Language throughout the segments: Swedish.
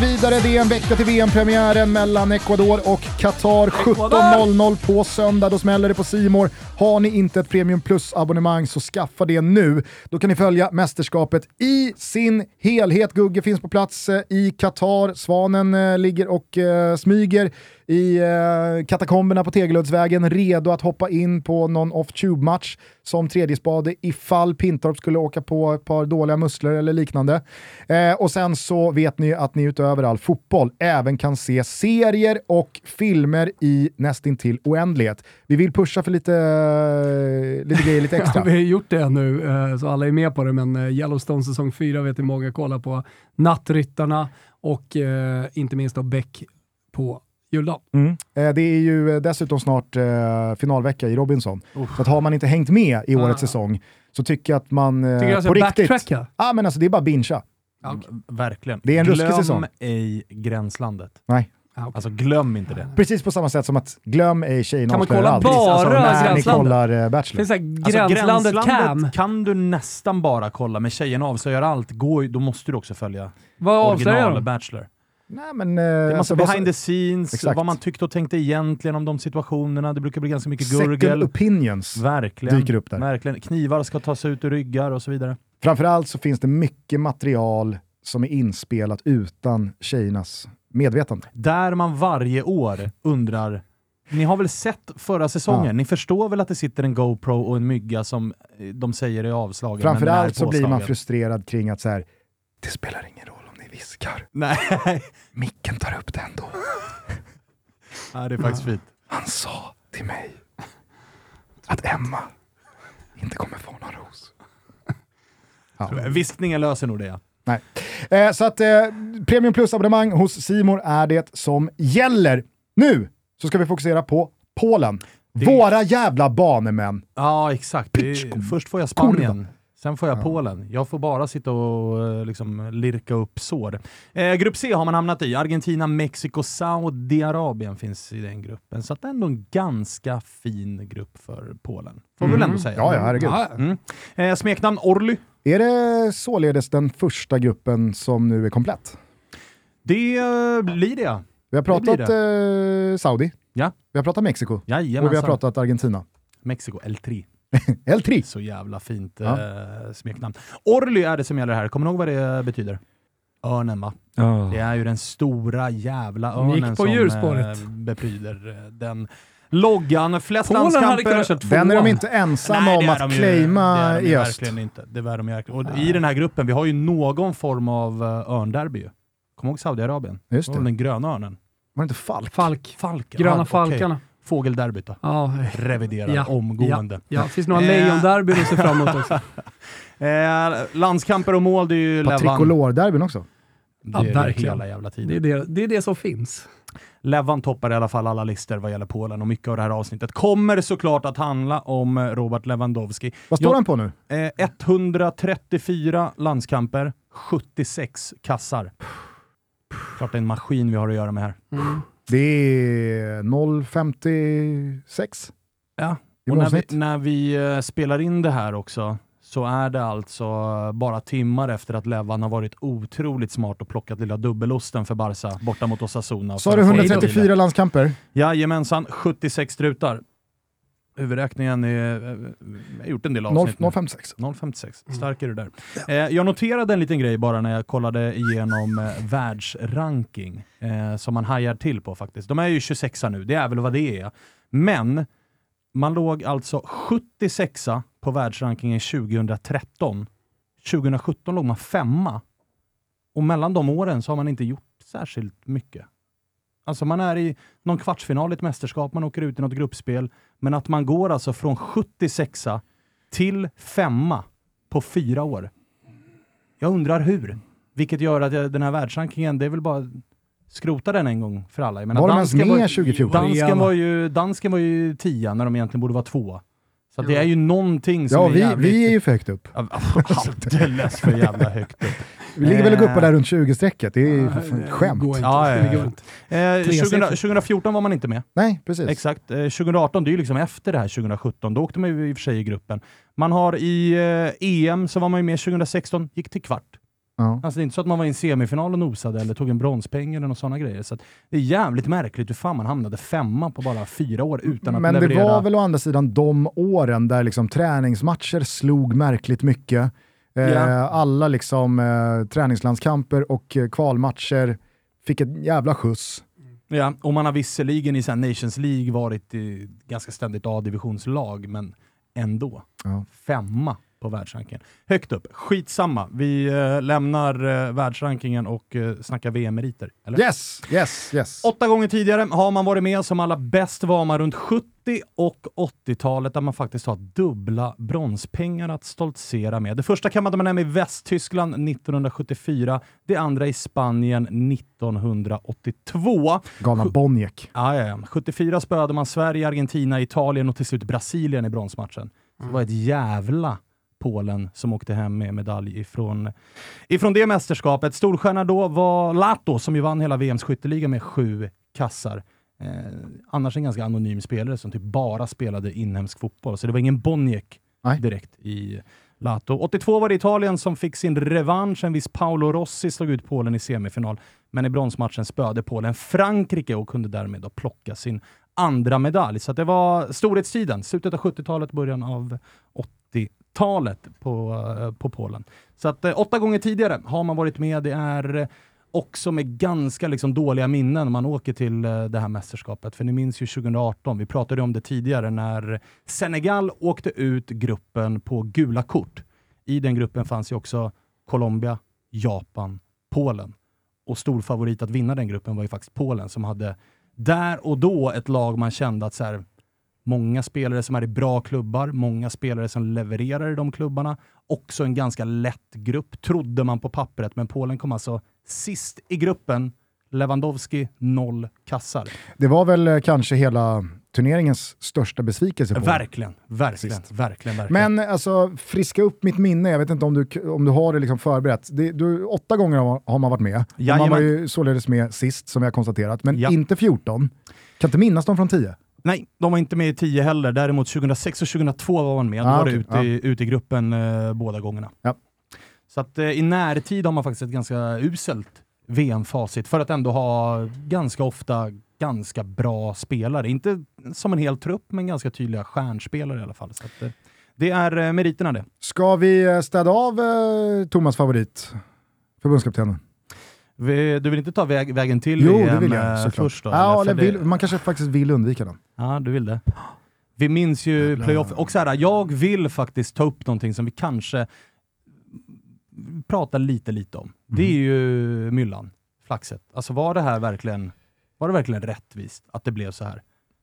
Vidare. Det är en vecka till VM-premiären mellan Ecuador och Qatar. 17.00 på söndag. Då smäller det på Simor. Har ni inte ett Premium Plus-abonnemang så skaffa det nu. Då kan ni följa mästerskapet i sin helhet. Gugge finns på plats eh, i Qatar. Svanen eh, ligger och eh, smyger i eh, katakomberna på Tegeluddsvägen, redo att hoppa in på någon off-tube-match som tredje spade ifall Pintorp skulle åka på ett par dåliga musslor eller liknande. Eh, och sen så vet ni att ni utöver all fotboll även kan se serier och filmer i nästintill oändlighet. Vi vill pusha för lite, eh, lite grejer lite extra. Ja, vi har gjort det nu, eh, så alla är med på det, men eh, Yellowstone säsong 4 vet jag många kollar på. Nattryttarna och inte minst då Beck på juldagen. Mm. Eh, det är ju eh, dessutom snart eh, finalvecka i Robinson. Så att har man inte hängt med i årets Ah. säsong så tycker jag att man eh, Tycker jag på riktigt... backtracka? Ja, men alltså det är bara bingea. Ja. V- Verkligen. Det är en ruskig glöm säsong. ej gränslandet. Nej. Ja, okej. Alltså glöm inte det. Precis på samma sätt som att glöm ej tjejerna Kan man avslöjar kolla allt. bara alltså, när ni Gränslandet? kollar Bachelor. Finns det här Alltså, Gränslandet Cam? kan du nästan bara kolla, men tjejerna avslöjar allt, går, då måste du också följa Vad avslöjar original de? Bachelor. Nej, men, eh, Det är massa alltså, behind the scenes, Exakt. vad man tyckte och tänkte egentligen om de situationerna. Det brukar bli ganska mycket Second gurgel. opinions Verkligen. dyker upp där. Verkligen. Knivar ska tas ut ur ryggar och så vidare. Framförallt så finns det mycket material som är inspelat utan tjejernas medvetande. Där man varje år undrar, ni har väl sett förra säsongen? Ja. Ni förstår väl att det sitter en GoPro och en mygga som eh, de säger är avslagen? Framförallt så blir man frustrerad kring att så här, det spelar ingen roll viskar. Nej, Micken tar upp det ändå. ja, det är faktiskt fint. Han sa till mig att Emma inte kommer få någon ros. Ja. Viskningen löser nog det. ja. Nej. Eh, så att eh, Premium Plus-abonnemang hos Simor är det som gäller. Nu så ska vi fokusera på Polen. Det- Våra jävla banemän. Ja, exakt. Är, först får jag Spanien, Kurva. Sen får jag Ja. Polen. Jag får bara sitta och eh, liksom, lirka upp sår. Eh, grupp C har man hamnat i. Argentina, Mexiko, Saudiarabien finns i den gruppen. Så det är ändå en ganska fin grupp för Polen. Får vi väl ändå säga. Ja, ja, herregud. Ja, Mm. Eh, smeknamn Orly. Är det således den första gruppen som nu är komplett? Det eh, blir det. Vi har Det blir pratat eh, Saudi, Ja. vi har pratat Mexiko och vi har Jajamensan. pratat Argentina. Mexiko, L3. L3. Så jävla fint Ja. eh, smeknamn. Orly är det som gäller här. Kommer ni ihåg vad det betyder? Örnen va? Det är ju den stora jävla örnen på som eh, bepryder eh, den loggan. Flest Polen landskamper... Den är de inte ensamma Nej, om att de ju- claima det är de ju i öst. verkligen inte. Det är de verkligen. Och I den här gruppen, vi har ju någon form av uh, örnderby ju. Kom ihåg Saudiarabien? Just Det den gröna örnen. Var det inte Falk? Falk. Falk. Gröna Ah. Falkarna. Fågelderbyt då. Ja, Revidera Ja, omgående. ja. finns några Eh. lejonderbyn att se fram emot också. Eh, landskamper och mål, det är ju På Levan. tricolor-derbyn också. Det Ja, är det verkligen. hela jävla Det tiden. är det, det är det som finns. Levan toppar i alla fall alla listor vad gäller Polen och mycket av det här avsnittet kommer såklart att handla om eh, Robert Lewandowski. Vad står Jag- han på nu? Eh, 134 landskamper, 76 kassar. Klart det är en maskin vi har att göra med här. Mm. Det är 0,56 Ja. Och när vi, när vi eh, spelar in det här också så är det alltså bara timmar efter att Levan har varit otroligt smart och plockat lilla dubbelosten för Barca borta mot Osasuna. Så har du att få 134 till det. landskamper. Jajamensan, 76 strutar. Huvudräkningen är... eh, Jag har gjort en del avsnitt nu. 0,56. 0,56. Stark är du där. Eh, jag noterade en liten grej bara när jag kollade igenom eh, världsranking, eh, som man hajar till på faktiskt. De är ju 26 nu, det är väl vad det är. Men man låg alltså 76 på världsrankingen 2013. 2017 låg man femma. Och mellan de åren så har man inte gjort särskilt mycket. Alltså man är i någon kvartsfinal i ett mästerskap, man åker ut i något gruppspel, men att man går alltså från 76 till femma på fyra år. Jag undrar hur. Vilket gör att jag, den här världsrankingen, det är väl bara skrota den en gång för alla. Jag menar, Var de ens med var- 2014? Dansken var, ju, dansken var ju tia när de egentligen borde vara två. Så att det är ju någonting som Ja, är vi, jävligt... vi är ju för högt upp. Alldeles för jävla högt upp. Vi ligger väl och Eh. guppar där runt 20-strecket. Det är ett skämt. Går inte. Ja, ja, Det ja. går inte. Eh, 20, siffror. 2014 var man inte med. Nej, precis. Exakt. Eh, 2018, det är ju liksom efter det här 2017. Då åkte man ju i och för sig i gruppen. Man har i eh, EM så var man ju med 2016, gick till kvart. Ja. Alltså det är inte så att man var i en semifinal och nosade eller tog en bronspeng eller några sådana grejer. Så att det är jävligt märkligt hur fan man hamnade femma på bara fyra år utan att Men det leverera. var väl å andra sidan de åren där liksom träningsmatcher slog märkligt mycket. Eh, Ja. Alla liksom, eh, träningslandskamper och eh, kvalmatcher fick ett jävla skjuts. Ja, och man har visserligen i Nations League varit ganska ständigt A-divisionslag, men ändå. Ja. Femma på världsrankingen. Högt upp. Skitsamma. Vi eh, lämnar eh, världsrankingen och eh, snackar VM-meriter. Eller? Yes, yes, yes. Åtta gånger tidigare har man varit med. Som allra bäst var man runt 70 och 80-talet där man faktiskt har dubbla bronspengar att stoltsera med. Det första kammade man hem i Västtyskland 1974, det andra i Spanien 1982. Galna Boniek. Ja, ja, ja. 74 spöade man Sverige, Argentina, Italien och till slut Brasilien i bronsmatchen. Det var ett jävla Polen som åkte hem med medalj ifrån, ifrån det mästerskapet. Storstjärna då var Lato som ju vann hela VMs skytteliga med sju kassar. Eh, annars en ganska anonym spelare som typ bara spelade inhemsk fotboll, så det var ingen Boniek direkt i Lato. 82 var det Italien som fick sin revansch. En viss Paolo Rossi slog ut Polen i semifinal, men i bronsmatchen spöade Polen Frankrike och kunde därmed då plocka sin andra medalj. Så det var storhetstiden, slutet av 70-talet, början av 80-talet på, eh, på Polen. Så att eh, åtta gånger tidigare har man varit med. Det är eh, också med ganska liksom dåliga minnen när man åker till det här mästerskapet. För ni minns ju 2018, vi pratade om det tidigare, när Senegal åkte ut gruppen på gula kort. I den gruppen fanns ju också Colombia, Japan, Polen. Och stor favorit att vinna den gruppen var ju faktiskt Polen som hade där och då ett lag man kände att så här, många spelare som är i bra klubbar, många spelare som levererar i de klubbarna. Också en ganska lätt grupp, trodde man på pappret, men Polen kom alltså sist i gruppen. Lewandowski, noll kassar. Det var väl eh, kanske hela turneringens största besvikelse. På. Verkligen, verkligen, verkligen, verkligen. Men alltså, friska upp mitt minne, jag vet inte om du, om du har det liksom förberett. Det, du, åtta gånger har, har man varit med. Och Man Jajamän. var ju således med sist, som vi har konstaterat, men Ja. inte 14. Kan inte minnas dem från 10. Nej, de var inte med i 10 heller. Däremot 2006 och 2002 var man med. Då Ah, var det okej. ute, i, ute i gruppen eh, båda gångerna. Ja. Så att eh, i närtid har man faktiskt ett ganska uselt VM-facit för att ändå ha ganska ofta ganska bra spelare. Inte som en hel trupp, men ganska tydliga stjärnspelare i alla fall. Så att, eh, det är eh, meriterna det. Ska vi eh, städa av eh, Thomas favorit, förbundskaptenen? Vi, du vill inte ta väg, vägen till Jo, VM det vill eh, jag såklart. först då? ja, eller det- vill, man kanske faktiskt vill undvika den. Ja, du vill det. Vi minns ju Jävlar. playoff. Och så här, jag vill faktiskt ta upp någonting som vi kanske pratar lite, lite om. Det är ju myllan, flaxet. Alltså var det här verkligen, var det verkligen rättvist att det blev så här?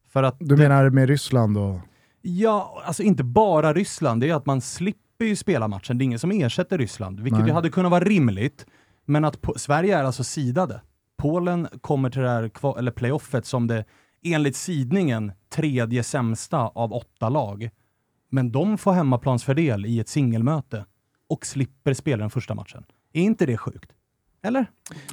För att, Du menar med Ryssland och... ja, alltså inte bara Ryssland, det är att man slipper ju spela matchen. Det är ingen som ersätter Ryssland, vilket Nej. ju hade kunnat vara rimligt. Men att po- Sverige är alltså sidade. Polen kommer till det här kva- eller playoffet som det enligt sidningen tredje sämsta av åtta lag. Men de får hemmaplansfördel i ett singelmöte och slipper spela den första matchen. Är inte det sjukt? Eller?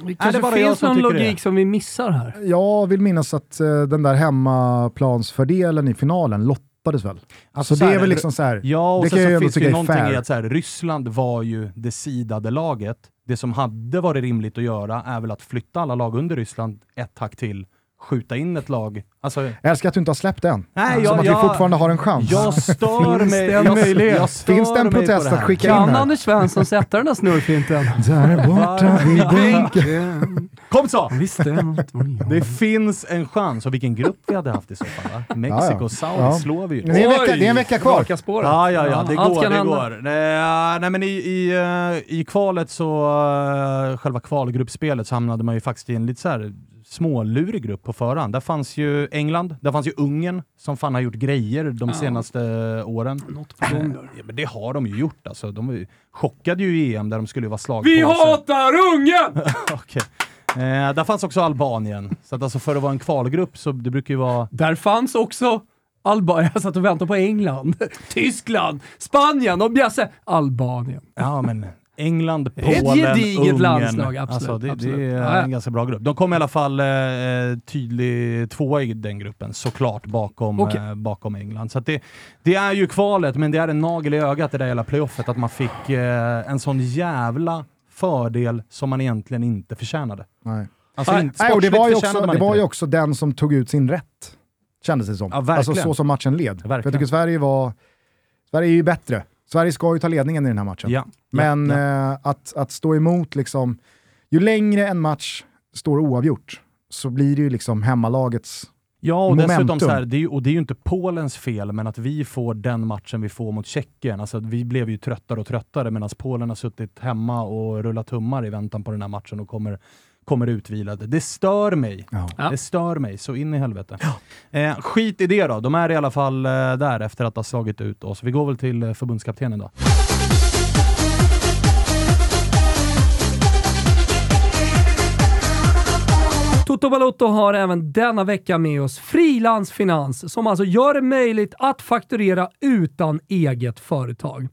Det kanske bara jag finns någon tycker det? logik som vi missar här. Jag vill minnas att eh, den där hemmaplansfördelen i finalen lottades väl? Alltså, så så det är väl liksom så här. Ja, och det sen så ändå finns det ju någonting fair. i att så här, Ryssland var ju det sidade laget. Det som hade varit rimligt att göra är väl att flytta alla lag under Ryssland ett hack till, skjuta in ett lag. Alltså, Jag älskar att du inte har släppt den. Nej, Som jag- att jag- vi fortfarande har en chans. jag stör Finns mig. det en jag, möjlighet? jag stör Finns det en protest att skicka in Kan? Anders Svensson sätta den där snurrfinten? Där borta vid bänken. Kom så! Det finns en chans. Och vilken grupp vi hade haft i så fall. Va? Mexiko Ja, Saudi slår vi ju. Det, är en vecka, det är en vecka kvar. Ja, ja, ja, det allt går, kan det går. Nej, nej men i, i, eh, i kvalet så, uh, själva kvalgruppspelet så hamnade man ju faktiskt i en lite så här smålurig grupp på förhand. Där fanns ju England, där fanns ju Ungern som fan har gjort grejer de senaste åren. Något på gång där. Ja, men det har de ju gjort alltså. De var ju, chockade ju i EM där de skulle vara slag Vi hatar Ungern! Okej. Eh, där fanns också Albanien. Så att alltså för att vara en kvalgrupp så det brukar ju vara... Där fanns också Albanien. Jag satt och väntade på England, Tyskland, Spanien och Bjasse. Albanien. Ja, men England, är ett Polen, gediget Ungern. landslag, absolut, Alltså, det, absolut. det är Ja, ja. en ganska bra grupp. De kom i alla fall eh, tydlig tvåa i den gruppen, såklart bakom, Okej. eh, bakom England. Så att det, det är ju kvalet, men det är en nagel i ögat det där hela playoffet, att man fick eh, en sån jävla fördel som man egentligen inte förtjänade. Nej. Alltså, Nej, inte, Nej, och det var, ju också, det var ju också den som tog ut sin rätt, kändes det som. Ja, verkligen. alltså så som matchen led. För jag tycker Sverige var... Sverige är ju bättre. Sverige ska ju ta ledningen i den här matchen. Ja, Men ja, ja. Eh, att, att stå emot, liksom, ju längre en match står oavgjort så blir det ju liksom hemmalagets... Ja, och dessutom momentum. så här, det är, ju- och det är ju inte Polens fel, men att vi får den matchen vi får mot Tjeckien. Alltså, vi blev ju tröttare och tröttare medan Polen har suttit hemma och rullat tummar i väntan på den här matchen och kommer, kommer utvilade. Det stör mig. Ja. Ja. Det stör mig så in i helvete. Eh, skit i det då. De är i alla fall eh, där efter att ha slagit ut oss. Vi går väl till eh, förbundskaptenen då. Toto Balotto har även denna vecka med oss Frilansfinans som alltså gör det möjligt att fakturera utan eget företag.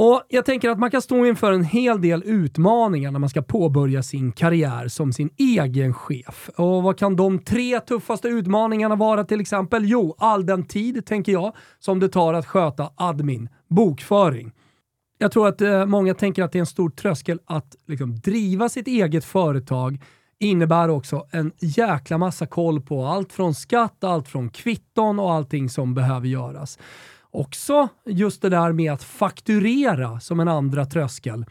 Och Jag tänker att man kan stå inför en hel del utmaningar när man ska påbörja sin karriär som sin egen chef. Och Vad kan de tre tuffaste utmaningarna vara till exempel? Jo, all den tid, tänker jag, som det tar att sköta admin, bokföring. Jag tror att eh, många tänker att det är en stor tröskel att liksom, driva sitt eget företag innebär också en jäkla massa koll på allt från skatt, allt från kvitton och allting som behöver göras. Också just det där med att fakturera som en andra tröskel.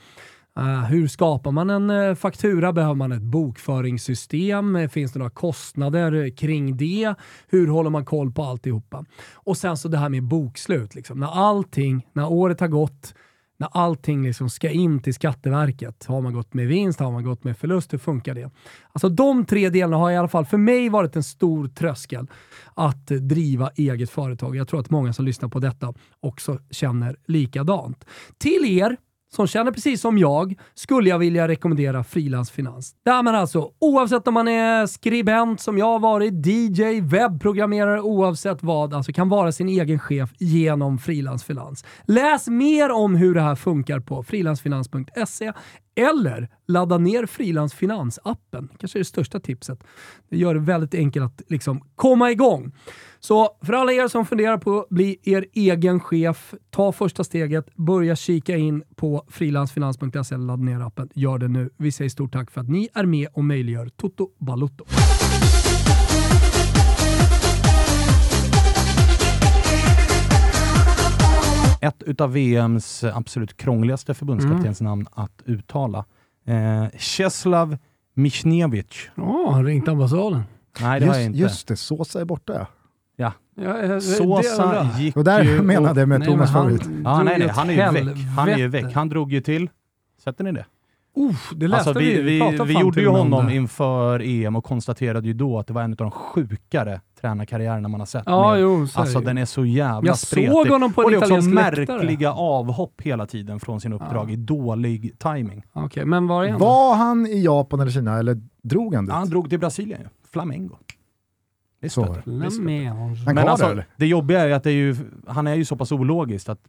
Uh, hur skapar man en uh, faktura? Behöver man ett bokföringssystem? Eh, finns det några kostnader kring det? Hur håller man koll på alltihopa? Och sen så det här med bokslut. Liksom. När allting, när året har gått, när allting liksom ska in till Skatteverket. Har man gått med vinst? Har man gått med förlust? Hur funkar det? Alltså de tre delarna har i alla fall för mig varit en stor tröskel att driva eget företag. Jag tror att många som lyssnar på detta också känner likadant. Till er som känner precis som jag skulle jag vilja rekommendera Frilansfinans. Där man alltså, oavsett om man är skribent som jag har varit, DJ, webbprogrammerare, oavsett vad, alltså kan vara sin egen chef genom Frilansfinans. Läs mer om hur det här funkar på frilansfinans.se eller ladda ner frilansfinansappen. kanske är det största tipset. Det gör det väldigt enkelt att liksom komma igång. Så för alla er som funderar på att bli er egen chef, ta första steget, börja kika in på frilansfinans.se eller ladda ner appen. Gör det nu. Vi säger stort tack för att ni är med och möjliggör Toto Balutto. Ett utav VMs absolut krångligaste förbundskaptensnamn att uttala. Eh, Czeslaw Michniewicz. Ja, han ringt ambassaden. Nej, det har jag Just, inte. just det, Sosa är borta ja. Ja. Ja, eh, det Sosa gick Och där ju... menade jag med Nej, Thomas favorit. Ja, nej, nej, han är ju väck. Han är ju väck. Han drog ju till... Sätter ni det? Uff, det läste Alltså, vi vi. vi, vi gjorde ju honom det. inför EM och konstaterade ju då att det var en av de sjukare tränarkarriärerna man har sett. Ja, med. jo, Alltså den är så jävla Jag spretig. såg honom på en och det är också italiensk läktare. märkliga avhopp hela tiden från sin uppdrag i dålig timing. Okej, men var är han? Var han i Japan eller Kina eller drog han dit? Han drog till Brasilien. Flamengo. Det är stött. Med. Han Men alltså, eller? det jobbiga är att det är ju, han är ju så pass ologiskt att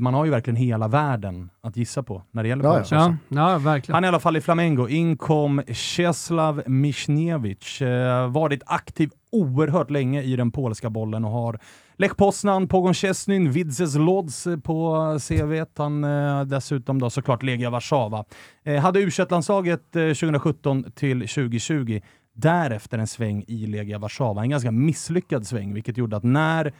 man har ju verkligen hela världen att gissa på när det gäller Ja, ja. Sosa. Ja, ja, verkligen. Han är i alla fall i Flamengo. In kom Czeslaw Michniewicz. Eh, varit aktiv oerhört länge i den polska bollen och har Lech Poznan, Pogon Szczesny, Widzew Lodz på CV. Han eh, dessutom då såklart Legia Warszawa. Eh, hade u landslaget eh, 2017 till 2020. Därefter en sväng i Legia Warszawa. En ganska misslyckad sväng, vilket gjorde att när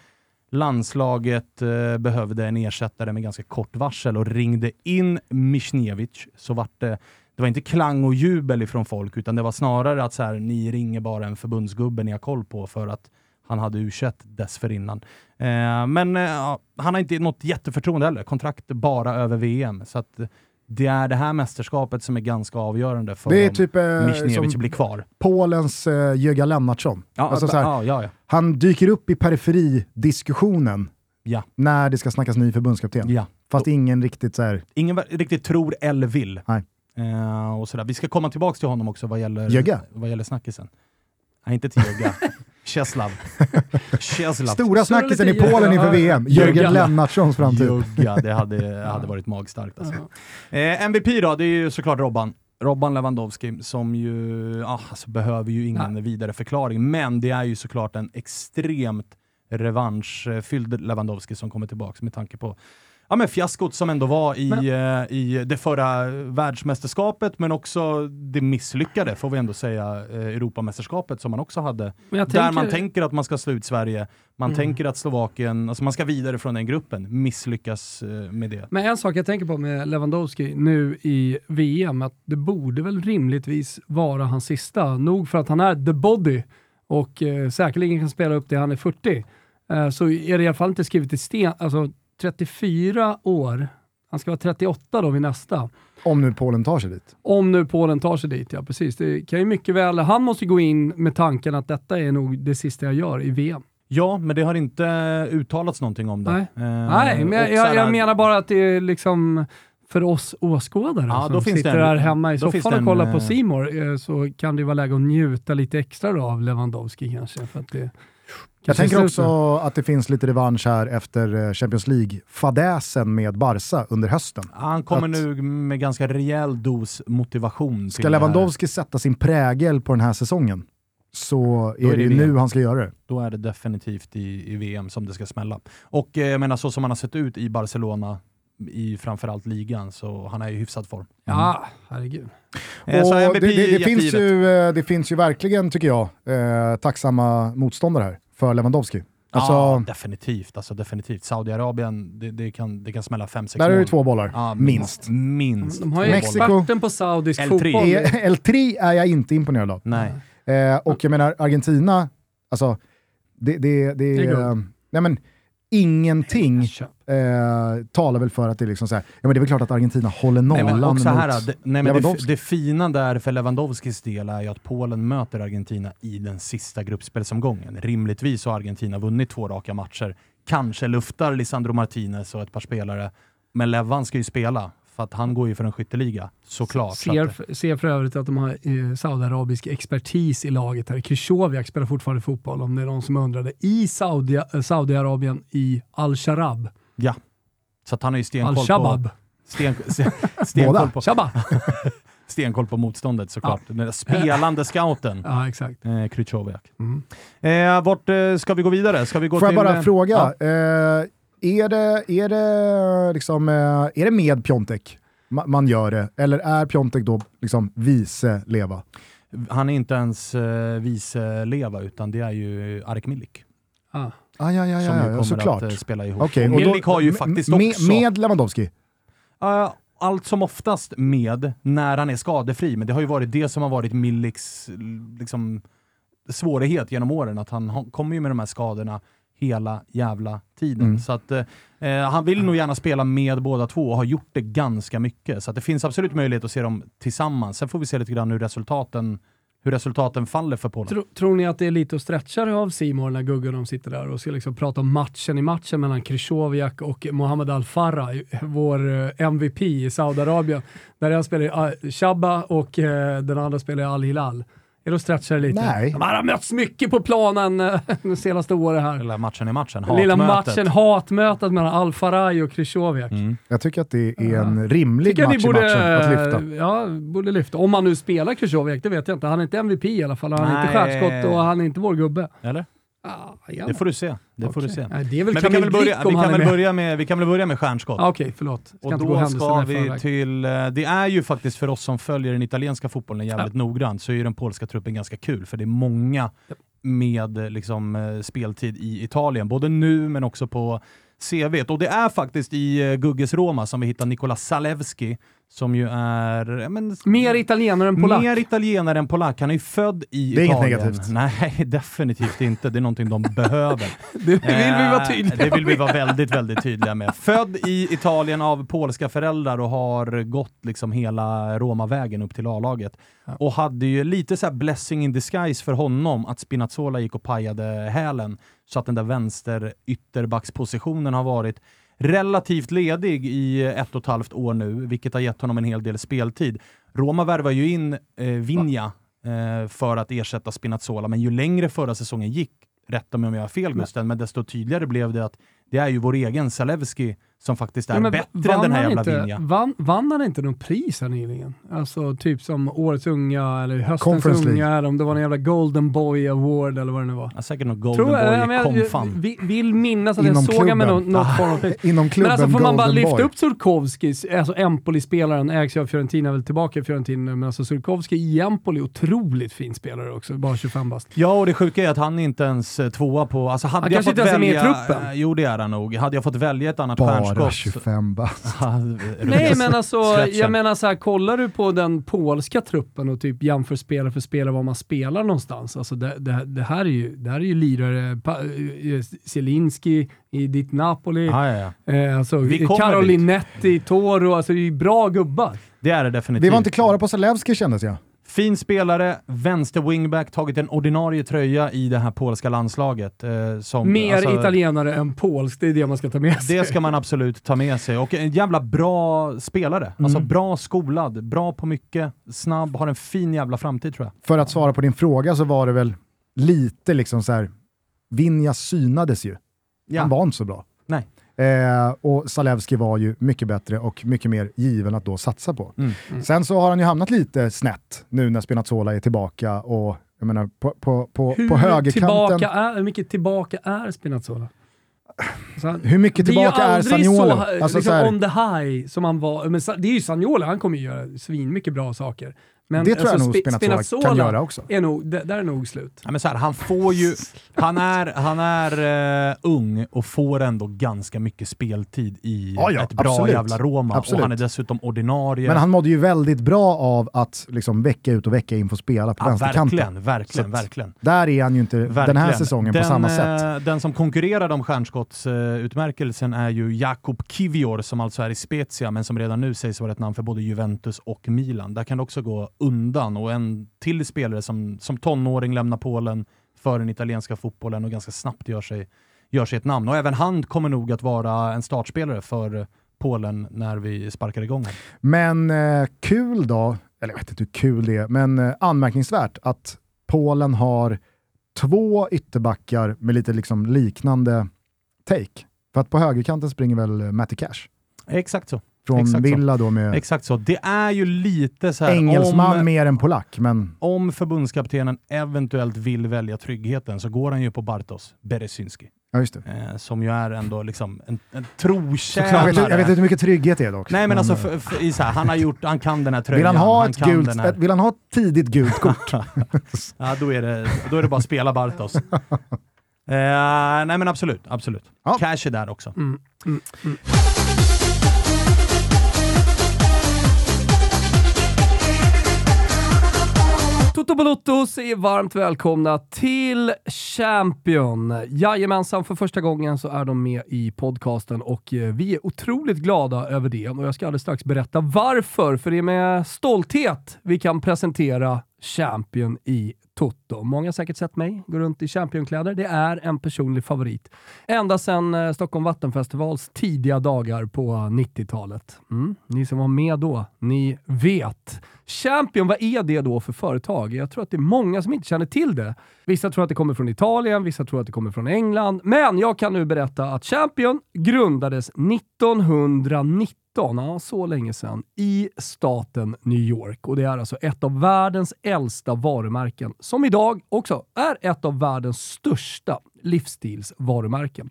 landslaget eh, behövde en ersättare med ganska kort varsel och ringde in Michniewicz så vart det det var inte klang och jubel ifrån folk, utan det var snarare att så här, ni ringer bara en förbundsgubbe ni har koll på för att han hade u dessförinnan. Eh, men eh, han har inte något jätteförtroende heller. Kontrakt bara över VM. Så att det är det här mästerskapet som är ganska avgörande för Det är om typ eh, Michniewicz blir kvar. Polens eh, Jöga Lennartsson. Ja, Alltså så här, ja, ja. Han dyker upp i periferidiskussionen Ja. när det ska snackas ny förbundskapten. Fast ingen riktigt så här, Ingen riktigt tror eller vill. Eh, och sådär. Vi ska komma tillbaka till honom också vad gäller, vad gäller snackisen. Nej, inte till Jögga. Czeslaw. Stora snackisen i Polen inför VM. Jörgen Lennartssons framtid. Jögga, det hade, hade varit magstarkt alltså. Eh, MVP då, det är ju såklart Robban. Robban Lewandowski som ju, ja, alltså, behöver ju ingen vidare förklaring, men det är ju såklart en extremt revanschfylld Lewandowski som kommer tillbaka med tanke på ja, men fiaskot som ändå var i, Men- eh, i det förra världsmästerskapet, men också det misslyckade, får vi ändå säga, eh, Europamästerskapet som man också hade. Där tänker- man tänker att man ska slå ut Sverige, man Mm. tänker att Slovakien, alltså man ska vidare från den gruppen, misslyckas eh, med det. Men en sak jag tänker på med Lewandowski nu i VM, att det borde väl rimligtvis vara hans sista. Nog för att han är the body och eh, säkerligen kan spela upp det han är 40. Eh, så är det i alla fall inte skrivet i sten. Alltså 34 år, han ska vara 38 då vid nästa. Om nu Polen tar sig dit. Om nu Polen tar sig dit, ja precis. Det kan ju mycket väl, han måste gå in med tanken att detta är nog det sista jag gör i VM. Ja, men det har inte uttalats någonting om det. Nej. Eh, Nej, men jag, jag, jag menar bara att det är liksom för oss åskådare Ja, som då finns sitter det en- här hemma i soffan och en, kollar på eh, Simor eh, så kan det vara läge att njuta lite extra då av Lewandowski kanske. För att det Jag tänker också att det finns lite revansch här efter eh, Champions League-fadäsen med Barca under hösten. Han kommer Att- nu med ganska rejäl dos motivation. Ska. Lewandowski sätta sin prägel på den här säsongen så är är det ju nu han ska göra det. Då är det definitivt i, i VM som det ska smälla. Och eh, jag menar så som han har sett ut i Barcelona, i framförallt ligan, så han är i hyfsad form. Ja, herregud. Eh, Och så det, MVP det, det, finns ju, eh, det finns ju verkligen, tycker jag, eh, tacksamma motståndare här för Lewandowski. Alltså, ja, definitivt. Alltså, definitivt. Saudiarabien, det, det, kan, det kan smälla 5-6 där är det två bollar, Ja, minst. Minst. De har ju Mexiko- experten på saudisk L3. fotboll. E- L3 är jag inte imponerad av. Nej. Eh, och jag menar, Argentina, alltså, det, det, det, Det är. Eh, nej men, ingenting eh, talar väl för att det är liksom så här, ja men det är väl klart att Argentina håller Nej, nollan men också här, mot det, nej, men det, det fina där för Lewandowskis del är ju att Polen möter Argentina i den sista gruppspelsomgången. Rimligtvis har Argentina vunnit två raka matcher. Kanske luftar Lisandro Martinez och ett par spelare, men Levan ska ju spela för att han går ju för en skytteliga, såklart. Så Ser, ser för övrigt att de har eh, saudiarabisk expertis i laget här. Krychowiak spelar fortfarande fotboll om det är någon som undrade. I Saudi, eh, Saudiarabien i Al-Sharab. ja. Så att han har ju stenkoll på, Al-Shabab. sten, sten, stenkoll på, Shabba! stenkoll på motståndet såklart. Den där spelande scouten, Ja, exakt. eh, Krychowiak. Mm. Eh, vart eh, ska vi gå vidare? Ska vi gå Får jag till... bara eh, fråga, ja. eh, är, det, är, det liksom, eh, är det med Piontek ma- man gör det? Eller är Piontek då liksom vice leva? Han är inte ens eh, vice leva utan det är ju Arek Milik. Ah. Ah, ja, ja, som ju ja, ja, kommer såklart. att eh, spela ihop. Okej, och och då- Milik har ju faktiskt med, också... Med Lewandowski? Uh, allt som oftast med när han är skadefri, men det har ju varit det som har varit Miliks liksom, svårighet genom åren, att han ha- kommer ju med de här skadorna hela jävla tiden. Mm. Så att eh, eh, han vill nog gärna spela med båda två och har gjort det ganska mycket. Så att det finns absolut möjlighet att se dem tillsammans. Sen får vi se lite grann hur resultaten, hur resultaten faller för Polen. Tro, tror ni att det är lite att stretcha av Simon när Gugge och de sitter där och ska liksom prata om matchen i matchen mellan Krychowiak och Mohamed Al-Farah, vår eh, MVP i Saudiarabien. Där han spelar uh, Shabba och eh, den andra spelar Al-Hilal. Är det att stretcha det lite? Nej. De här har mötts mycket på planen eh, de senaste åren här. Lilla matchen i matchen, Den Lilla hatmötet. matchen, hatmötet mellan Al-Faraj och Krychowiak. Mm. Jag tycker att det är en rimlig match ni i borde, matchen att lyfta. Ja, borde lyfta. Om han nu spelar Krychowiak, det vet jag inte. Han är inte MVP i alla fall. Han är inte Nej. stjärnskott och han är inte vår gubbe. Eller? Ah, ja. Det får du se. Det får du se. Nej, det är väl Men vi kan, väl börja, vi, kan väl börja med, vi kan väl börja med stjärnskott. Ah, Okej, förlåt. Ska Och då ska vi förväg. till, eh, det är ju faktiskt för oss som följer den italienska fotbollen jävligt noggrant, så är ju den polska truppen ganska kul, för det är många med eh, liksom, eh, speltid i Italien, både nu men också på CV. Och det är faktiskt i Gugges Roma som vi hittar Nikola Zalewski, som ju är... ja, Men, Mer italienare än polack. Mer italienare än polack. Han är ju född i Det är inget Italien. negativt. Nej, definitivt inte. Det är någonting de behöver. Det vill vi vara Eh, tydliga Det vill vi med. vara väldigt, väldigt tydliga med. Född i Italien av polska föräldrar och har gått liksom hela Roma-vägen upp till A-laget. Och hade ju lite så här blessing in disguise för honom att Spinazzola gick och pajade hälen så att den där vänster ytterbackspositionen har varit relativt ledig i ett och ett halvt år nu, vilket har gett honom en hel del speltid. Roma värvar ju in eh, Vinja eh, för att ersätta Spinazzola, men ju längre förra säsongen gick, rätta mig om jag har fel Gusten, men desto tydligare blev det att det är ju vår egen Zalewski som faktiskt är Ja, men bättre än den här jävla inte, Vinja. vann, vann han inte någon pris här nyligen? Alltså typ som Årets Unga eller Höstens Conference Unga, eller om det var en jävla Golden Boy Award eller vad det nu var. Ja, säkert någon Golden Tror jag, Boy jag, jag, Confan. vi- vill minnas att jag Inom såg han med något, något form av pris. Inom Men klubben alltså får man bara Golden lyfta Boy. upp Surkovski, alltså Empoli-spelaren, ägs ju av Fiorentina, väl tillbaka i Fiorentina men alltså Surkovski i Empoli, otroligt fin spelare också, bara 25 bast. Ja, och det sjuka är att han är inte ens eh, tvåa på... Alltså hade Han jag kanske fått inte ens är med i välja, truppen. Jo, det är han nog. Hade jag fått välja ett annat Bara stjärnskott... 25 bast. Nej men alltså, jag menar så här, kollar du på den polska truppen och typ jämför spelare för spelare var man spelar någonstans. Alltså det, det, det, här, är ju, det här är ju lirare, eh, Zielinski i ditt Napoli, Ja, ja, ja. eh, alltså Carolinetti i Toro, alltså det är ju bra gubbar. Det är det definitivt. Vi var inte klara på Zalewski kändes jag. Fin spelare, vänster wingback, tagit en ordinarie tröja i det här polska landslaget. Eh, som, Mer alltså, italienare än polsk, det är det man ska ta med sig. Det ska man absolut ta med sig. Och en jävla bra spelare. Alltså Mm. bra skolad, bra på mycket, snabb, har en fin jävla framtid tror jag. För att svara på din fråga så var det väl lite liksom så här. Vinja synades ju. Han var inte så bra. Eh, och Zalewski var ju mycket bättre och mycket mer given att då satsa på. Mm. Sen så har han ju hamnat lite snett nu när Spinazzola är tillbaka och jag menar på, på, på, hur, på högerkanten. tillbaka är, hur mycket tillbaka är Spinazzola? Så han- Hur mycket är tillbaka är aldrig Sagnolo? så, Alltså, liksom så on the high som han var. Men det är ju Sagnolo, han kommer ju göra svin mycket bra saker. Men det tror jag alltså, nog Spi- Spinazzola kan göra också. Är nog, det, där är nog slut. Ja, men så här, han får ju... Han är, han är eh, ung och får ändå ganska mycket speltid i Ja, ja, ett bra absolut. jävla Roma. Absolut. Och han är dessutom ordinarie. Men han mådde ju väldigt bra av att liksom vecka ut och vecka in få spela på ja, vänsterkanten. verkligen, verkligen, verkligen. Där är han ju inte den här Verkligen. säsongen den, på samma sätt. eh, Den som konkurrerar om stjärnskottsutmärkelsen är ju Jakub Kivior som alltså är i Spezia men som redan nu sägs vara ett namn för både Juventus och Milan. Där kan det också gå undan och en till spelare som, som tonåring lämnar Polen för den italienska fotbollen och ganska snabbt gör sig, gör sig ett namn. Och även han kommer nog att vara en startspelare för Polen när vi sparkar igång. Men eh, kul då, eller jag vet inte hur kul det är, men eh, anmärkningsvärt att Polen har två ytterbackar med lite liksom liknande take. För att på högerkanten springer väl Matty Cash Exakt så. Från Exakt så. Villa då med Exakt så. Det är ju lite så här... engelsman om, mer än polack, men om förbundskaptenen eventuellt vill välja tryggheten så går han ju på Bartos Beresynski. ja just det. Eh, som ju är ändå liksom en, en Jag vet, trotjänare. inte- jag vet inte hur mycket trygghet det är dock. Nej men alltså, för, för, i så här, han har gjort, han kan den här tröjan. vill han ha ett kan gult, här- ett, vill han ha ett tidigt gult kort? ja, då är, det, då är det bara att spela Bartos. eh, nej men absolut, absolut. Ja. Cash är där också. Mm, mm, mm. Toto Balotto säger varmt välkomna till Champion. Jajamensan, för första gången så är de med i podcasten och eh, vi är otroligt glada över det. Och jag ska alldeles strax berätta varför, för det är med stolthet vi kan presentera Champion i Toto. Många har säkert sett mig gå runt i championkläder. Det är en personlig favorit. Ända sedan eh, Stockholm Vattenfestivals tidiga dagar på 90-talet. Mm. Ni som var med då, ni vet. Champion, vad är det då för företag? Jag tror att det är många som inte känner till det. Vissa tror att det kommer från Italien, vissa tror att det kommer från England. Men jag kan nu berätta att Champion grundades 1990 ja, så länge sedan, i staten New York. Och det är alltså ett av världens äldsta varumärken som idag också är ett av världens största livsstilsvarumärken.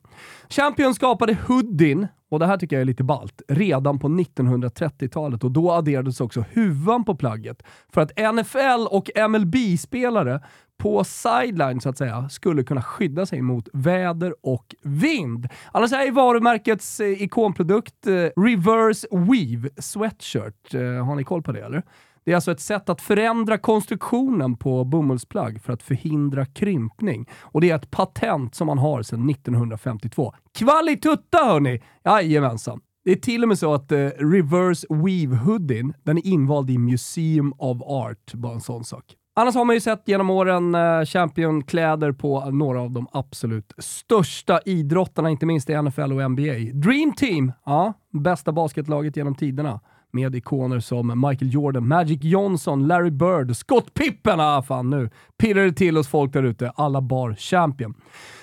Champion skapade hoodien, och det här tycker jag är lite balt, redan på 1930-talet och då adderades också huvan på plagget för att NFL och MLB-spelare på sideline så att säga skulle kunna skydda sig mot väder och vind. Annars är varumärkets eh, ikonprodukt eh, Reverse Weave Sweatshirt. Eh, har ni koll på det eller? Det är alltså ett sätt att förändra konstruktionen på bomullsplagg för att förhindra krympning. Och det är ett patent som man har sedan 1952. Kvalitutta hörni! Jajamensan. Det är till och med så att eh, Reverse Weave Hoodien, den är invald i Museum of Art. Bara en sån sak. Annars har man ju sett genom åren eh, Champion-kläder på några av de absolut största idrottarna, inte minst i NFL och NBA. Dream Team, ja, bästa basketlaget genom tiderna med ikoner som Michael Jordan, Magic Johnson, Larry Bird, Scott Pippen, ah fan nu pirrar det till hos folk där ute, alla bar Champion.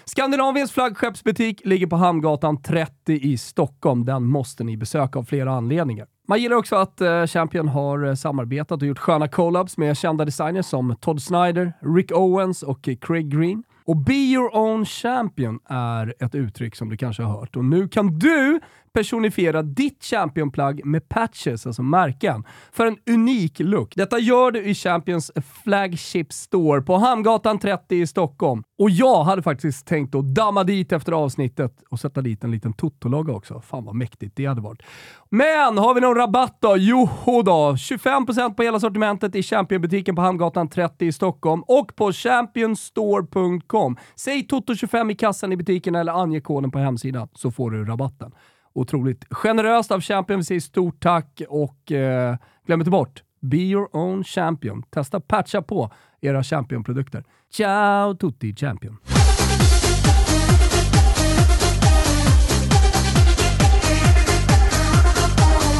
Skandinaviens flaggskeppsbutik ligger på Hamngatan 30 i Stockholm. Den måste ni besöka av flera anledningar. Man gillar också att eh, Champion har eh, samarbetat och gjort sköna collabs med kända designers som Todd Snyder, Rick Owens och Craig Green. Och Be Your Own Champion är ett uttryck som du kanske har hört. Och nu kan du personifiera ditt championplagg med patches, alltså märken, för en unik look. Detta gör du i Champions Flagship Store på Hamngatan 30 i Stockholm. Och jag hade faktiskt tänkt att damma dit efter avsnittet och sätta dit en liten Toto-logga också. Fan vad mäktigt det hade varit. Men har vi någon rabatt då? Joho då, 25% på hela sortimentet i Championbutiken på Hamngatan 30 i Stockholm och på championstore.com. Säg Toto25 i kassan i butiken eller ange koden på hemsidan så får du rabatten. Otroligt generöst av Champion. Vi säger stort tack och eh, glöm inte bort, be your own champion. Testa patcha på era Champion-produkter. Ciao tutti Champion!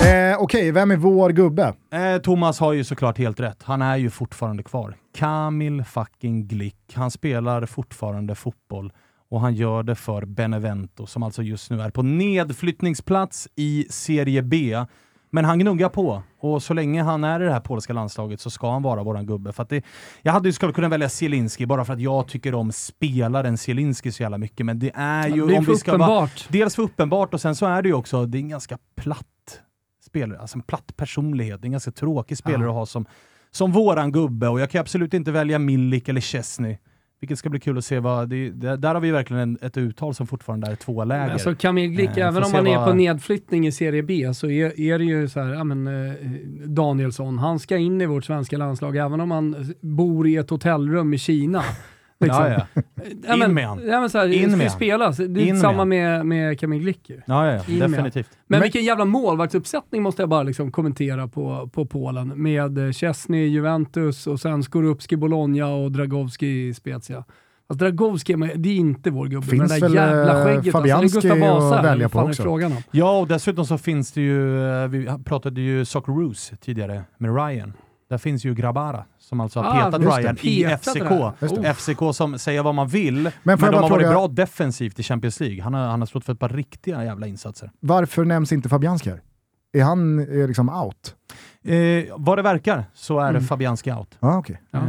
Eh, Okej, okay, vem är vår gubbe? Eh, Thomas har ju såklart helt rätt. Han är ju fortfarande kvar. Kamil fucking Glick. Han spelar fortfarande fotboll och han gör det för Benevento som alltså just nu är på nedflyttningsplats i Serie B. Men han gnuggar på och så länge han är i det här polska landslaget så ska han vara våran gubbe. För det, jag hade ju skulle kunna välja Zielinski bara för att jag tycker om spelaren Zielinski så jävla mycket, men det är ju... Det är för uppenbart. Vara, dels för uppenbart och sen så är det ju också, det är en ganska platt spelare, alltså en platt personlighet. Det är en ganska tråkig spelare ja. att ha som, som våran gubbe och jag kan absolut inte välja Milik eller Chesney. Vilket ska bli kul att se. Vad, det, där har vi verkligen en, ett uttal som fortfarande är två läger. Alltså Kamil Glick, eh, även om man är vad... på nedflyttning i Serie B så är, är det ju så här, ja, men, eh, Danielsson, han ska in i vårt svenska landslag även om han bor i ett hotellrum i Kina. Liksom. Ja, ja. In med han. Ja, men så här, In med spelas. Det är In samma med, med Kamil Glick Ja, ja, ja. definitivt. Men, men vilken jävla målvaktsuppsättning måste jag bara liksom kommentera på, på Polen. Med eh, Chesney, Juventus och sen Skorupski, Bologna och Dragowski, Spezia. Alltså Dragowski, det är inte vår gubbe finns det där jävla skägget. Fabianski alltså, Gustav Vasa att välja på också. Ja, och dessutom så finns det ju, eh, vi pratade ju Socceroos tidigare med Ryan. Där finns ju Grabara som alltså har ah, petat Ryan i FCK. FCK som säger vad man vill, men, men de har fråga... varit bra defensivt i Champions League. Han har, han har stått för ett par riktiga jävla insatser. Varför nämns inte Fabianski här? Är han är liksom out? Eh, vad det verkar så är mm. Fabianski out. Ah, okay. Eh,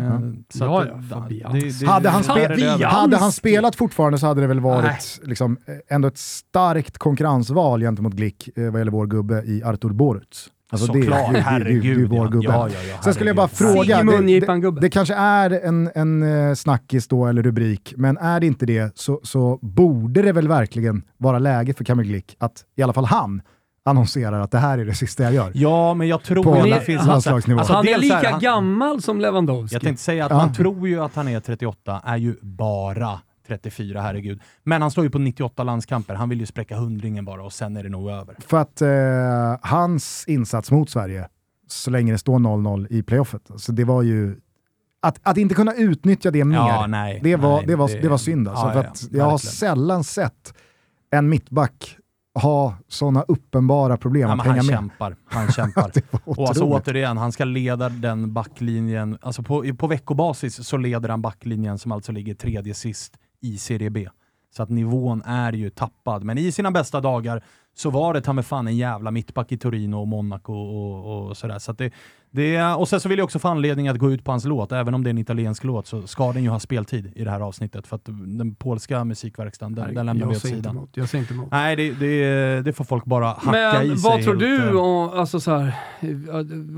ja, ja, det, det, hade, han spe, hade han spelat fortfarande så hade det väl varit liksom, eh, ändå ett starkt konkurrensval gentemot Glick eh, vad gäller vår gubbe i Artur Boruts. Alltså Såklart, det, det, herregud. Du, du, vår gubbe. Ja, ja, ja, Sen skulle jag bara fråga, det, det, det, kanske är en, en uh, snackis då, eller rubrik, men är det inte det så, så borde det väl verkligen vara läge för Kamil Glick att i alla fall han annonserar att det här är det sista jag gör. Ja, men jag tror på att det finns landslagsnivå. Alltså, han är lika här, han, gammal som Lewandowski. Jag tänkte säga att man tror ju att han är 38, är ju bara 34, herregud. Men han står ju på 98 landskamper. Han vill ju spräcka hundringen bara och sen är det nog över. För att eh, hans insats mot Sverige, så länge det står 0-0 i playoffet, alltså det var ju att, att inte kunna utnyttja det mer, ja, nej, det, var, nej, det, var, det, det var synd. Alltså, ja, för att ja, jag har sällan sett en mittback ha sådana uppenbara problem ja, att hänga han med. Kämpar. Han kämpar. och alltså återigen, han ska leda den backlinjen. Alltså på, på veckobasis så leder han backlinjen som alltså ligger tredje sist i Serie B. Så att nivån är ju tappad. Men i sina bästa dagar så var det ta med fan en jävla mittback i Torino och Monaco och, och sådär. Så det, det, och sen så vill jag också få anledning att gå ut på hans låt. Även om det är en italiensk låt så ska den ju ha speltid i det här avsnittet. För att den polska musikverkstaden, den, den lämnar vi åt sidan. Emot. Jag säger inte emot. Nej, det, det, det, får folk bara hacka Men, i sig. Men vad tror du, alltså så här,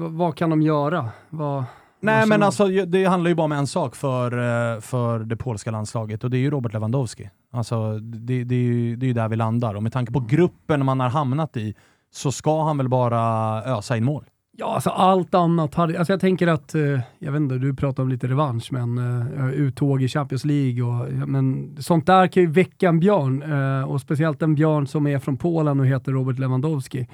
vad kan de göra? Vad... Nej, men alltså, det handlar ju bara om en sak för, eh, för det polska landslaget och det är ju Robert Lewandowski. Alltså, det, det, är ju, det är där vi landar och med tanke på gruppen man har hamnat i så ska han väl bara ösa in mål. Ja, alltså allt annat. Hade, alltså jag tänker att, eh, jag vet inte, du pratar om lite revansch, men uh, uttåg i Champions League och men sånt där kan ju väcka en björn och speciellt en björn som är från Polen och heter Robert Lewandowski.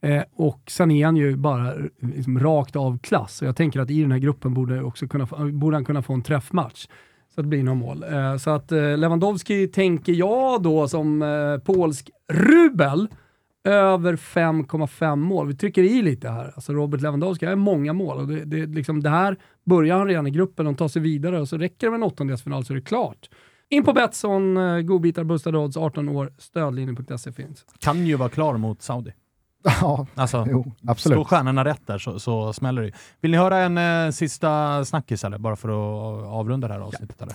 Eh, och sen är han ju bara liksom, rakt av klass. Och jag tänker att i den här gruppen borde, också kunna, borde han kunna få en träffmatch. Så att det blir några mål. Eh, så att eh, Lewandowski tänker jag då som eh, polsk rubel över 5,5 mål. Vi trycker i lite här. Alltså Robert Lewandowski har många mål och det, det, liksom, det här börjar han redan i gruppen. De tar sig vidare och så räcker det med en åttondelsfinal så är det klart. In på Betsson, eh, godbitar, boostade odds, 18 år, stödlinjen.se finns. Kan ju vara klar mot Saudi. Ja, Alltså, jo, absolut. Står stjärnorna rätt där så, så smäller det ju. Vill ni höra en eh, sista snackis eller? Bara för att avrunda det här avsnittet eller?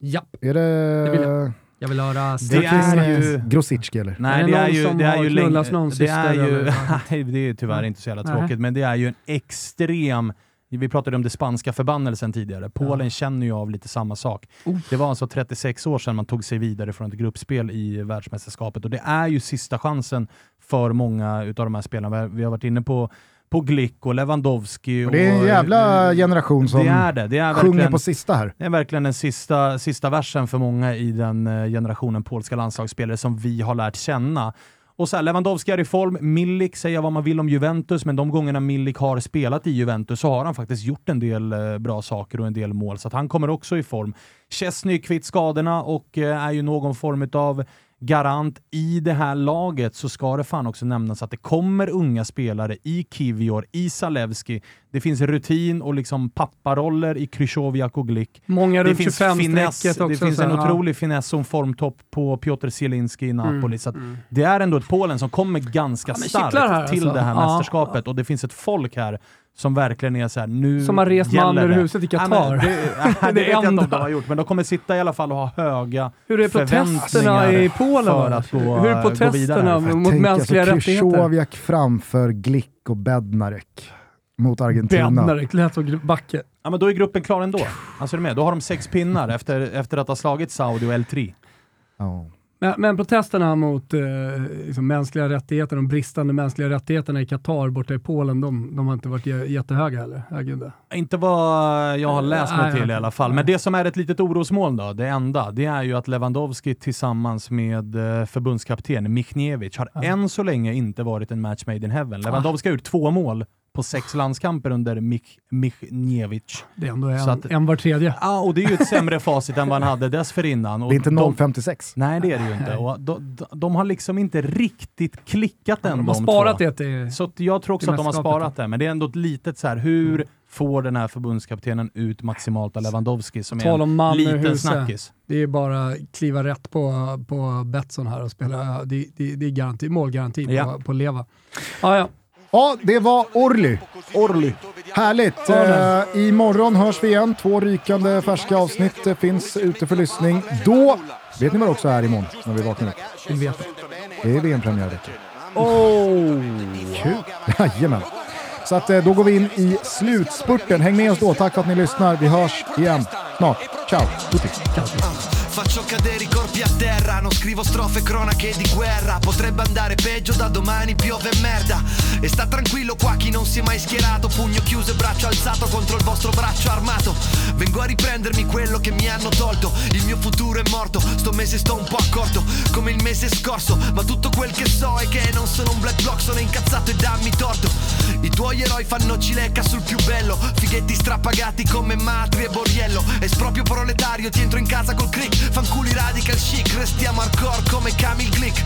Japp, Är det... vill jag vill höra Det är ju... Grosicki eller? Nej, Är det det är ju... Det är ju knullats länge- någon det är ju? Nej, det är tyvärr inte så jävla Nej. tråkigt, men det är ju en extrem... Vi pratade om det spanska förbannelsen tidigare. Polen känner ju av lite samma sak. Det var alltså 36 år sedan man tog sig vidare från ett gruppspel i världsmästerskapet och det är ju sista chansen för många utav de här spelarna. Vi har varit inne på, på Glick och Lewandowski. Och det är en jävla generation som det är det. Det är sjunger på sista här. det är verkligen den sista, sista versen för många i den eh, generationen polska landslagsspelare som vi har lärt känna. Och så här, Lewandowski är i form, Milik, säga vad man vill om Juventus, men de gångerna Milik har spelat i Juventus så har han faktiskt gjort en del eh, bra saker och en del mål, så han kommer också i form. Chesney kvitt skadorna och eh, är ju någon form av garant i det här laget så ska det fan också nämnas att det kommer unga spelare i Kivior, i Zalewski. Det finns rutin och liksom papparoller i Krychowiak och Glick. Många Det runt finns, 25-strecket finess, också. det finns en ja. otrolig finess en formtopp på Piotr Zielinski i Napoli. Mm, så att Det är ändå ett Polen som kommer ganska Ja, starkt här, till alltså. det här Ja. mästerskapet och det finns ett folk här som verkligen är så här, nu Som har rest man ur det. huset i Ja, Qatar. men det, det, Det det vet jag inte om de har gjort, men de kommer sitta i alla fall och ha höga Hur är protesterna förväntningar i Polen? för att gå, Hur är protesterna mot Tänk mänskliga alltså rättigheter? Krychowiak framför Glick och Bednarek mot Argentina. Bednarek, lät som Backe. Ja, men då är gruppen klar ändå. Alltså är du med? Då har de sex pinnar efter, efter att ha slagit Saudi och El-Tri. Ja. Men, men protesterna mot eh, liksom mänskliga rättigheter, de bristande mänskliga rättigheterna i Qatar borta i Polen, de, de har inte varit jä- jättehöga eller? Herregud. Inte vad jag har läst mig till i alla fall. Men det som är ett litet orosmoln då, det enda, det är ju att Lewandowski tillsammans med eh, förbundskapten Michniewicz har än så länge inte varit en match made in heaven. Lewandowski har gjort två mål på sex landskamper under Mich Michniewicz. Det är ändå en, att- en var tredje. Ja, och det är ju ett sämre facit än vad han hade dessförinnan. Och Det är inte de- 0,56. Nej, det är det ju inte. Och de, de, de har liksom inte riktigt klickat än De har de sparat två. det till... Så att jag tror också att de har sparat det, men det är ändå ett litet så här, hur får den här förbundskaptenen ut maximalt av Lewandowski som Tal är om en man ur liten huset. snackis? Det är bara att kliva rätt på, på Betsson här och spela. Det, det, det är garanti, målgaranti på, Ja. på Leva. Ah, ja. Ja, det var Orly. Orly. Härligt. Eh, imorgon hörs vi igen. Två rykande färska avsnitt eh, finns ute för lyssning. Då vet ni vad det också är imorgon när vi vaknar upp? Vill veta. Det är VM-premiärvecka. Oh! Kul! Jajamän. Så att, eh, då går vi in i slutspurten. Häng med oss då. Tack för att ni lyssnar. Vi hörs igen snart. Ciao! Tutti. Faccio cadere i corpi a terra, non scrivo strofe cronache di guerra. Potrebbe andare peggio da domani piove merda. E sta tranquillo qua chi non si è mai schierato. Pugno chiuso e braccio alzato contro il vostro braccio armato. Vengo a riprendermi quello che mi hanno tolto. Il mio futuro è morto, sto mese sto un po' accorto. Come il mese scorso, ma tutto quel che so è che non sono un black block Sono incazzato e dammi torto. I tuoi eroi fanno cilecca sul più bello. Fighetti strappagati come matri e borriello. Esproprio proletario, ti entro in casa col click Fanculi radical chic, restiamo hardcore come Camille Glick.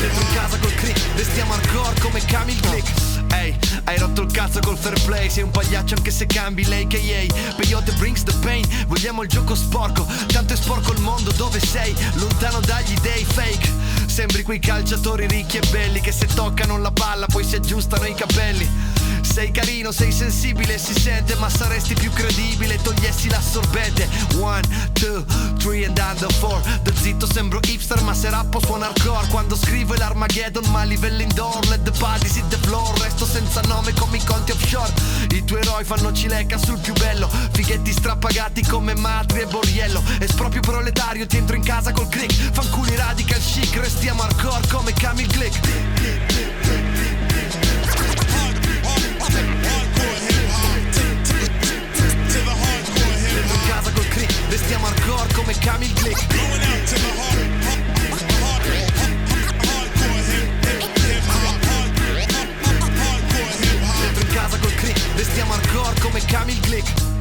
Dentro casa col click, restiamo hardcore come Camille Glick. Ehi, hai rotto il cazzo col fair play Sei un pagliaccio anche se cambi l'AKA Peyote brings the pain Vogliamo il gioco sporco. Tanto è sporco il mondo dove sei Lontano dagli dei fake Sembri quei calciatori ricchi e belli Che se toccano la palla poi si aggiustano i capelli sei carino, sei sensibile, si sente, ma saresti più credibile, togliessi l'assorbente. One, two, three and under four. Da zitto sembro hipster, ma se rappo suona hardcore. Quando scrivo è l'Armageddon, ma a livello indoor. Let the bodies hit the floor, resto senza nome come i conti offshore. I tuoi eroi fanno cilecca sul più bello. Fighetti strappagati come matri e borriello. Esproprio proletario, ti entro in casa col click. Fanculi radical chic, restiamo hardcore come Camille Glick. Restiamo hardcore come Camille Glick Dentro in casa hardcore come Camille Glick